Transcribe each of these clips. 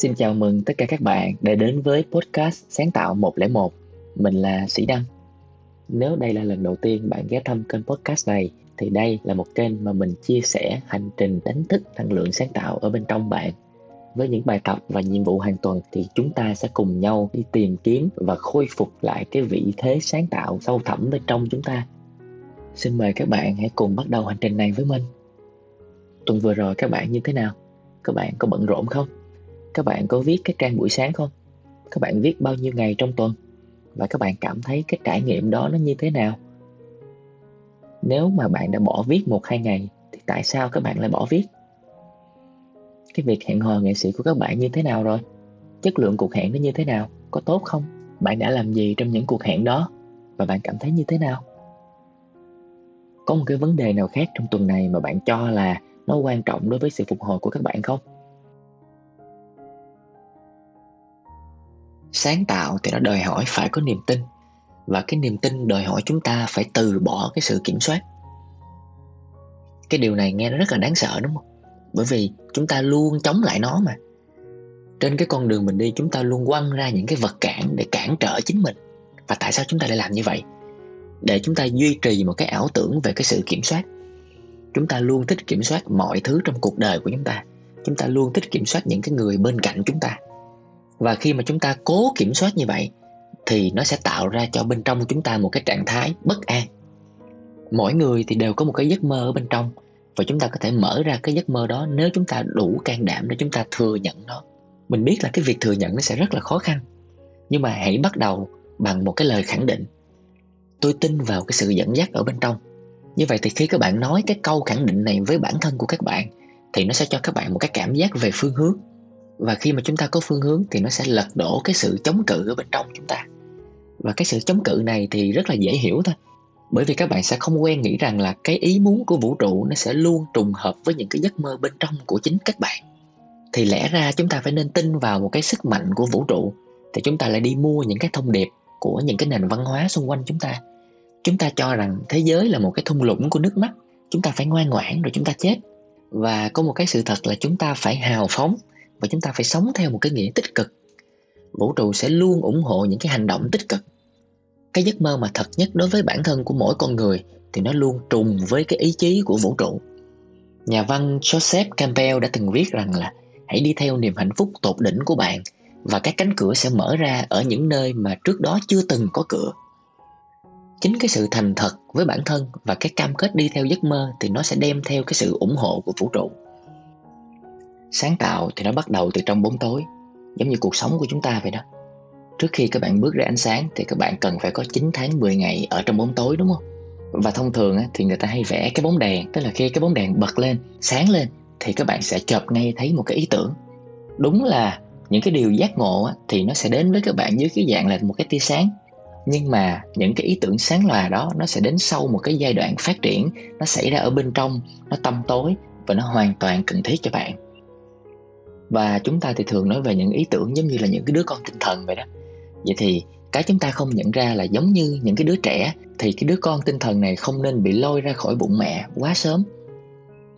Xin chào mừng tất cả các bạn đã đến với podcast Sáng tạo 101. Mình là Sĩ Đăng. Nếu đây là lần đầu tiên bạn ghé thăm kênh podcast này, thì đây là một kênh mà mình chia sẻ hành trình đánh thức năng lượng sáng tạo ở bên trong bạn. Với những bài tập và nhiệm vụ hàng tuần thì chúng ta sẽ cùng nhau đi tìm kiếm và khôi phục lại cái vị thế sáng tạo sâu thẳm bên trong chúng ta. Xin mời các bạn hãy cùng bắt đầu hành trình này với mình. Tuần vừa rồi các bạn như thế nào? Các bạn có bận rộn không? Các bạn có viết cái trang buổi sáng không? Các bạn viết bao nhiêu ngày trong tuần? Và các bạn cảm thấy cái trải nghiệm đó nó như thế nào? Nếu mà bạn đã bỏ viết một hai ngày, thì tại sao các bạn lại bỏ viết? Cái việc hẹn hò nghệ sĩ của các bạn như thế nào rồi? Chất lượng cuộc hẹn nó như thế nào? Có tốt không? Bạn đã làm gì trong những cuộc hẹn đó? Và bạn cảm thấy như thế nào? Có một cái vấn đề nào khác trong tuần này mà bạn cho là nó quan trọng đối với sự phục hồi của các bạn không? Sáng tạo thì nó đòi hỏi phải có niềm tin. Và cái niềm tin đòi hỏi chúng ta phải từ bỏ cái sự kiểm soát. Cái điều này nghe nó rất là đáng sợ, đúng không? Bởi vì chúng ta luôn chống lại nó mà. Trên cái con đường mình đi, chúng ta luôn quăng ra những cái vật cản để cản trở chính mình. Và tại sao chúng ta lại làm như vậy? Để chúng ta duy trì một cái ảo tưởng về cái sự kiểm soát. Chúng ta luôn thích kiểm soát mọi thứ trong cuộc đời của chúng ta. Chúng ta luôn thích kiểm soát những cái người bên cạnh chúng ta và khi mà chúng ta cố kiểm soát như vậy, thì nó sẽ tạo ra cho bên trong chúng ta một cái trạng thái bất an. Mỗi người thì đều có một cái giấc mơ ở bên trong, và chúng ta có thể mở ra cái giấc mơ đó nếu chúng ta đủ can đảm để chúng ta thừa nhận nó. Mình biết là cái việc thừa nhận nó sẽ rất là khó khăn, nhưng mà hãy bắt đầu bằng một cái lời khẳng định. Tôi tin vào cái sự dẫn dắt ở bên trong. Như vậy thì khi các bạn nói cái câu khẳng định này với bản thân của các bạn, thì nó sẽ cho các bạn một cái cảm giác về phương hướng và khi mà chúng ta có phương hướng thì nó sẽ lật đổ cái sự chống cự ở bên trong chúng ta. Và cái sự chống cự này thì rất là dễ hiểu thôi. Bởi vì các bạn sẽ không quen nghĩ rằng là cái ý muốn của vũ trụ nó sẽ luôn trùng hợp với những cái giấc mơ bên trong của chính các bạn. Thì lẽ ra chúng ta phải nên tin vào một cái sức mạnh của vũ trụ thì chúng ta lại đi mua những cái thông điệp của những cái nền văn hóa xung quanh chúng ta. Chúng ta cho rằng thế giới là một cái thung lũng của nước mắt, chúng ta phải ngoan ngoãn rồi chúng ta chết. Và có một cái sự thật là chúng ta phải hào phóng và chúng ta phải sống theo một cái nghĩa tích cực. Vũ trụ sẽ luôn ủng hộ những cái hành động tích cực. Cái giấc mơ mà thật nhất đối với bản thân của mỗi con người thì nó luôn trùng với cái ý chí của vũ trụ. Nhà văn joseph campbell đã từng viết rằng là hãy đi theo niềm hạnh phúc tột đỉnh của bạn và các cánh cửa sẽ mở ra ở những nơi mà trước đó chưa từng có cửa. Chính cái sự thành thật với bản thân và cái cam kết đi theo giấc mơ thì nó sẽ đem theo cái sự ủng hộ của vũ trụ sáng tạo thì nó bắt đầu từ trong bóng tối, giống như cuộc sống của chúng ta vậy đó. Trước khi các bạn bước ra ánh sáng thì các bạn cần phải có 9 tháng 10 ngày ở trong bóng tối, đúng không? Và thông thường thì người ta hay vẽ cái bóng đèn, tức là khi cái bóng đèn bật lên, sáng lên thì các bạn sẽ chợp ngay thấy một cái ý tưởng. Đúng là những cái điều giác ngộ thì nó sẽ đến với các bạn dưới cái dạng là một cái tia sáng. Nhưng mà những cái ý tưởng sáng lòa đó, nó sẽ đến sau một cái giai đoạn phát triển, nó xảy ra ở bên trong, nó tâm tối và nó hoàn toàn cần thiết cho bạn và chúng ta thì thường nói về những ý tưởng giống như là những cái đứa con tinh thần vậy đó. Vậy thì cái chúng ta không nhận ra là giống như những cái đứa trẻ, thì cái đứa con tinh thần này không nên bị lôi ra khỏi bụng mẹ quá sớm.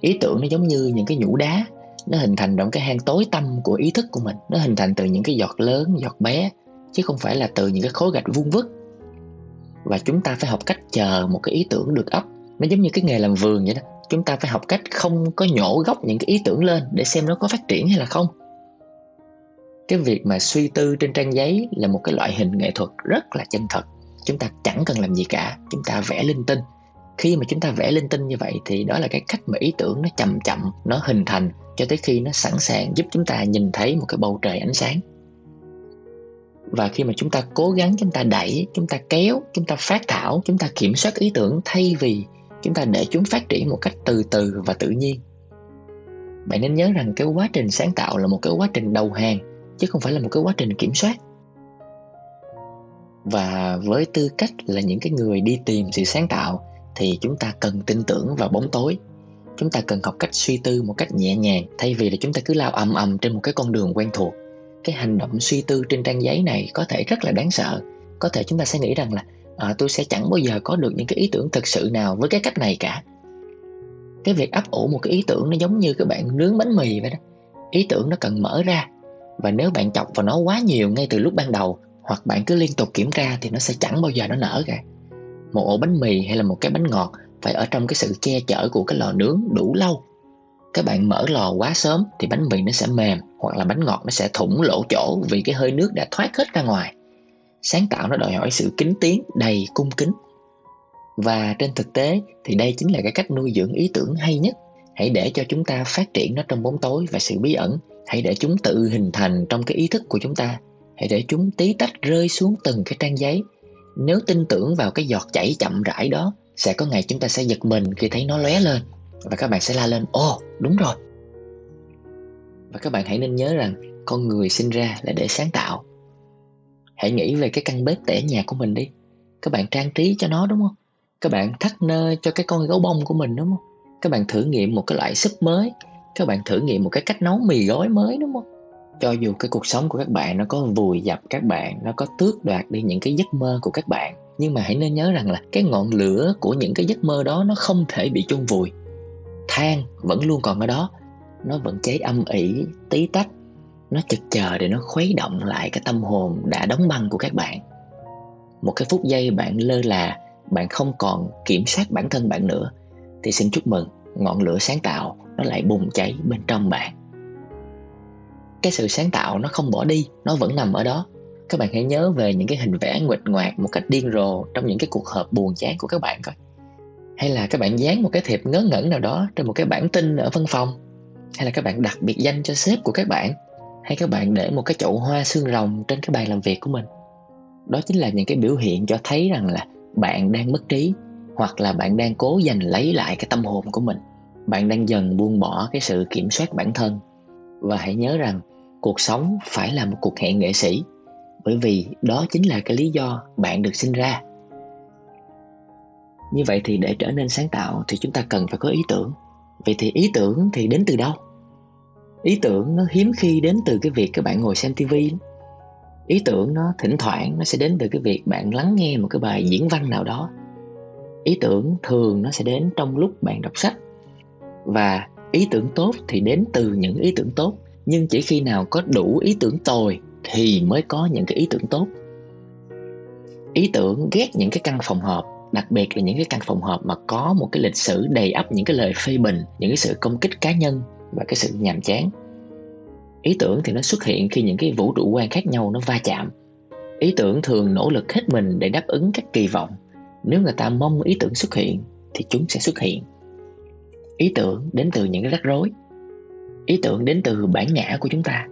Ý tưởng nó giống như những cái nhũ đá, nó hình thành trong cái hang tối tâm của ý thức của mình. Nó hình thành từ những cái giọt lớn, giọt bé, chứ không phải là từ những cái khối gạch vuông vức. Và chúng ta phải học cách chờ một cái ý tưởng được ấp. Nó giống như cái nghề làm vườn vậy đó chúng ta phải học cách không có nhổ gốc những cái ý tưởng lên để xem nó có phát triển hay là không. Cái việc mà suy tư trên trang giấy là một cái loại hình nghệ thuật rất là chân thật. Chúng ta chẳng cần làm gì cả, chúng ta vẽ linh tinh. Khi mà chúng ta vẽ linh tinh như vậy thì đó là cái cách mà ý tưởng nó chậm chậm, nó hình thành cho tới khi nó sẵn sàng giúp chúng ta nhìn thấy một cái bầu trời ánh sáng. Và khi mà chúng ta cố gắng, chúng ta đẩy, chúng ta kéo, chúng ta phát thảo, chúng ta kiểm soát ý tưởng thay vì chúng ta để chúng phát triển một cách từ từ và tự nhiên. Bạn nên nhớ rằng cái quá trình sáng tạo là một cái quá trình đầu hàng, chứ không phải là một cái quá trình kiểm soát. Và với tư cách là những cái người đi tìm sự sáng tạo, thì chúng ta cần tin tưởng vào bóng tối. Chúng ta cần học cách suy tư một cách nhẹ nhàng, thay vì là chúng ta cứ lao ầm ầm trên một cái con đường quen thuộc. Cái hành động suy tư trên trang giấy này có thể rất là đáng sợ. Có thể chúng ta sẽ nghĩ rằng là à, tôi sẽ chẳng bao giờ có được những cái ý tưởng thực sự nào với cái cách này cả. Cái việc ấp ủ một cái ý tưởng nó giống như các bạn nướng bánh mì vậy đó. Ý tưởng nó cần mở ra và nếu bạn chọc vào nó quá nhiều ngay từ lúc ban đầu hoặc bạn cứ liên tục kiểm tra thì nó sẽ chẳng bao giờ nó nở cả. Một ổ bánh mì hay là một cái bánh ngọt phải ở trong cái sự che chở của cái lò nướng đủ lâu. Các bạn mở lò quá sớm thì bánh mì nó sẽ mềm hoặc là bánh ngọt nó sẽ thủng lỗ chỗ vì cái hơi nước đã thoát hết ra ngoài sáng tạo nó đòi hỏi sự kính tiến đầy cung kính. Và trên thực tế thì đây chính là cái cách nuôi dưỡng ý tưởng hay nhất. Hãy để cho chúng ta phát triển nó trong bóng tối và sự bí ẩn. Hãy để chúng tự hình thành trong cái ý thức của chúng ta. Hãy để chúng tí tách rơi xuống từng cái trang giấy. Nếu tin tưởng vào cái giọt chảy chậm rãi đó, sẽ có ngày chúng ta sẽ giật mình khi thấy nó lóe lên. Và các bạn sẽ la lên, ồ, đúng rồi. Và các bạn hãy nên nhớ rằng con người sinh ra là để sáng tạo hãy nghĩ về cái căn bếp tẻ nhà của mình đi. Các bạn trang trí cho nó, đúng không? Các bạn thắt nơ cho cái con gấu bông của mình, đúng không? Các bạn thử nghiệm một cái loại súp mới. Các bạn thử nghiệm một cái cách nấu mì gói mới, đúng không? Cho dù cái cuộc sống của các bạn nó có vùi dập các bạn, nó có tước đoạt đi những cái giấc mơ của các bạn, nhưng mà hãy nên nhớ rằng là cái ngọn lửa của những cái giấc mơ đó nó không thể bị chôn vùi. Than vẫn luôn còn ở đó. Nó vẫn cháy âm ỉ, tí tách nó chực chờ để nó khuấy động lại cái tâm hồn đã đóng băng của các bạn. Một cái phút giây bạn lơ là, bạn không còn kiểm soát bản thân bạn nữa, thì xin chúc mừng, ngọn lửa sáng tạo nó lại bùng cháy bên trong bạn. Cái sự sáng tạo nó không bỏ đi, nó vẫn nằm ở đó. Các bạn hãy nhớ về những cái hình vẽ nguệch ngoạc một cách điên rồ trong những cái cuộc họp buồn chán của các bạn coi. Hay là các bạn dán một cái thiệp ngớ ngẩn nào đó trên một cái bản tin ở văn phòng. Hay là các bạn đặt biệt danh cho sếp của các bạn hay các bạn để một cái chậu hoa xương rồng trên cái bàn làm việc của mình? Đó chính là những cái biểu hiện cho thấy rằng là bạn đang mất trí, hoặc là bạn đang cố giành lấy lại cái tâm hồn của mình. Bạn đang dần buông bỏ cái sự kiểm soát bản thân. Và hãy nhớ rằng, cuộc sống phải là một cuộc hẹn nghệ sĩ, bởi vì đó chính là cái lý do bạn được sinh ra. Như vậy thì để trở nên sáng tạo thì chúng ta cần phải có ý tưởng. Vậy thì ý tưởng thì đến từ đâu? Ý tưởng nó hiếm khi đến từ cái việc các bạn ngồi xem tivi ý tưởng nó thỉnh thoảng nó sẽ đến từ cái việc bạn lắng nghe một cái bài diễn văn nào đó. Ý tưởng thường nó sẽ đến trong lúc bạn đọc sách. Và ý tưởng tốt thì đến từ những ý tưởng tốt. Nhưng chỉ khi nào có đủ ý tưởng tồi thì mới có những cái ý tưởng tốt. Ý tưởng ghét những cái căn phòng họp, đặc biệt là những cái căn phòng họp mà có một cái lịch sử đầy ắp những cái lời phê bình, những cái sự công kích cá nhân và cái sự nhàm chán. Ý tưởng thì nó xuất hiện khi những cái vũ trụ quan khác nhau nó va chạm. Ý tưởng thường nỗ lực hết mình để đáp ứng các kỳ vọng. Nếu người ta mong ý tưởng xuất hiện, thì chúng sẽ xuất hiện. Ý tưởng đến từ những cái rắc rối. Ý tưởng đến từ bản ngã của chúng ta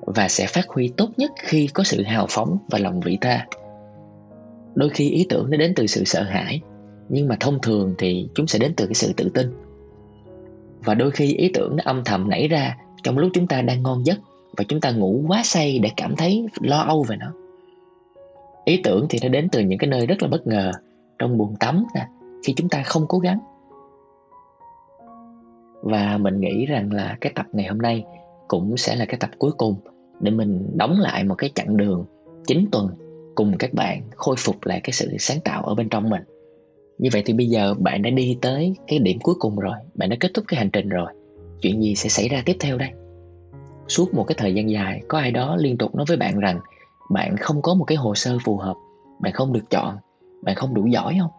và sẽ phát huy tốt nhất khi có sự hào phóng và lòng vị tha. Đôi khi ý tưởng nó đến từ sự sợ hãi, nhưng mà thông thường thì chúng sẽ đến từ cái sự tự tin và đôi khi ý tưởng nó âm thầm nảy ra trong lúc chúng ta đang ngon giấc và chúng ta ngủ quá say để cảm thấy lo âu về nó. Ý tưởng thì nó đến từ những cái nơi rất là bất ngờ, trong buồng tắm nè, khi chúng ta không cố gắng. Và mình nghĩ rằng là cái tập ngày hôm nay cũng sẽ là cái tập cuối cùng để mình đóng lại một cái chặng đường 9 tuần cùng các bạn khôi phục lại cái sự sáng tạo ở bên trong mình như vậy thì bây giờ bạn đã đi tới cái điểm cuối cùng rồi, bạn đã kết thúc cái hành trình rồi. Chuyện gì sẽ xảy ra tiếp theo đây? Suốt một cái thời gian dài, có ai đó liên tục nói với bạn rằng bạn không có một cái hồ sơ phù hợp, bạn không được chọn, bạn không đủ giỏi không?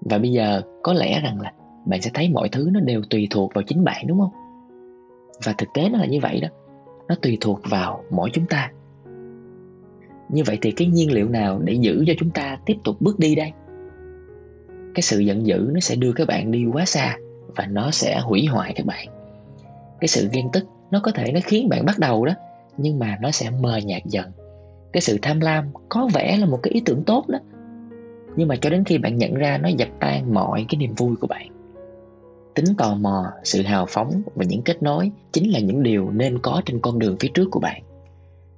Và bây giờ có lẽ rằng là bạn sẽ thấy mọi thứ nó đều tùy thuộc vào chính bạn, đúng không? Và thực tế nó là như vậy đó. Nó tùy thuộc vào mỗi chúng ta. Như vậy thì cái nhiên liệu nào để giữ cho chúng ta tiếp tục bước đi đây? Cái sự giận dữ nó sẽ đưa các bạn đi quá xa và nó sẽ hủy hoại các bạn. Cái sự ghen tức nó có thể nó khiến bạn bắt đầu đó, nhưng mà nó sẽ mờ nhạt dần. Cái sự tham lam có vẻ là một cái ý tưởng tốt đó, nhưng mà cho đến khi bạn nhận ra nó dập tan mọi cái niềm vui của bạn. Tính tò mò, sự hào phóng và những kết nối chính là những điều nên có trên con đường phía trước của bạn.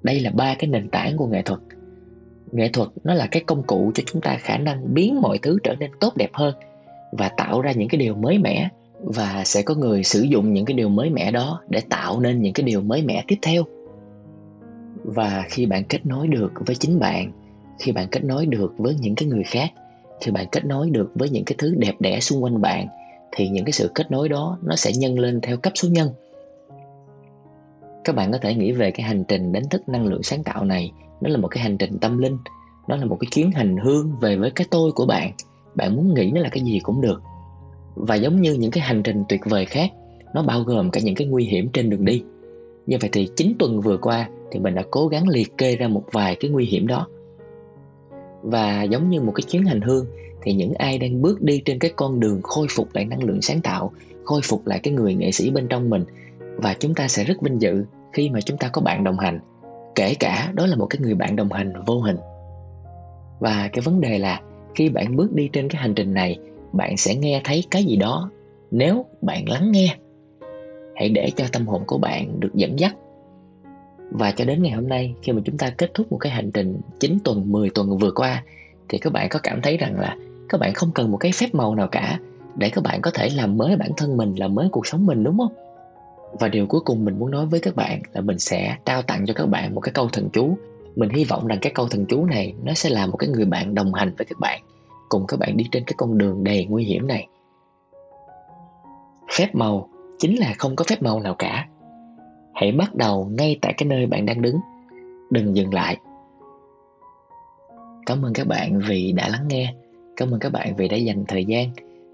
Đây là ba cái nền tảng của nghệ thuật nghệ thuật nó là cái công cụ cho chúng ta khả năng biến mọi thứ trở nên tốt đẹp hơn và tạo ra những cái điều mới mẻ. Và sẽ có người sử dụng những cái điều mới mẻ đó để tạo nên những cái điều mới mẻ tiếp theo. Và khi bạn kết nối được với chính bạn, khi bạn kết nối được với những cái người khác, khi bạn kết nối được với những cái thứ đẹp đẽ xung quanh bạn, thì những cái sự kết nối đó nó sẽ nhân lên theo cấp số nhân các bạn có thể nghĩ về cái hành trình đánh thức năng lượng sáng tạo này. Nó là một cái hành trình tâm linh. Nó là một cái chuyến hành hương về với cái tôi của bạn. Bạn muốn nghĩ nó là cái gì cũng được. Và giống như những cái hành trình tuyệt vời khác, nó bao gồm cả những cái nguy hiểm trên đường đi. Như vậy thì 9 tuần vừa qua thì mình đã cố gắng liệt kê ra một vài cái nguy hiểm đó. Và giống như một cái chuyến hành hương, thì những ai đang bước đi trên cái con đường khôi phục lại năng lượng sáng tạo, khôi phục lại cái người nghệ sĩ bên trong mình và chúng ta sẽ rất vinh dự khi mà chúng ta có bạn đồng hành, kể cả đó là một cái người bạn đồng hành vô hình. Và cái vấn đề là khi bạn bước đi trên cái hành trình này, bạn sẽ nghe thấy cái gì đó nếu bạn lắng nghe. Hãy để cho tâm hồn của bạn được dẫn dắt. Và cho đến ngày hôm nay, khi mà chúng ta kết thúc một cái hành trình 9 tuần 10 tuần vừa qua, thì các bạn có cảm thấy rằng là các bạn không cần một cái phép màu nào cả để các bạn có thể làm mới bản thân mình, làm mới cuộc sống mình, đúng không? Và điều cuối cùng mình muốn nói với các bạn là mình sẽ trao tặng cho các bạn một cái câu thần chú. Mình hy vọng rằng cái câu thần chú này nó sẽ là một cái người bạn đồng hành với các bạn, cùng các bạn đi trên cái con đường đầy nguy hiểm này. Phép màu chính là không có phép màu nào cả. Hãy bắt đầu ngay tại cái nơi bạn đang đứng. Đừng dừng lại. Cảm ơn các bạn vì đã lắng nghe. Cảm ơn các bạn vì đã dành thời gian.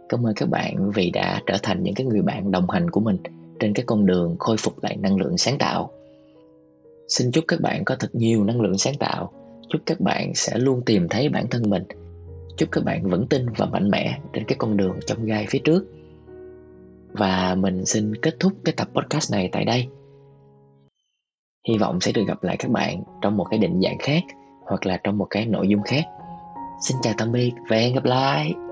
Cảm ơn các bạn vì đã trở thành những cái người bạn đồng hành của mình trên cái con đường khôi phục lại năng lượng sáng tạo. Xin chúc các bạn có thật nhiều năng lượng sáng tạo. Chúc các bạn sẽ luôn tìm thấy bản thân mình. Chúc các bạn vững tin và mạnh mẽ trên cái con đường trong gai phía trước. Và mình xin kết thúc cái tập podcast này tại đây. Hy vọng sẽ được gặp lại các bạn trong một cái định dạng khác hoặc là trong một cái nội dung khác. Xin chào tạm biệt và hẹn gặp lại!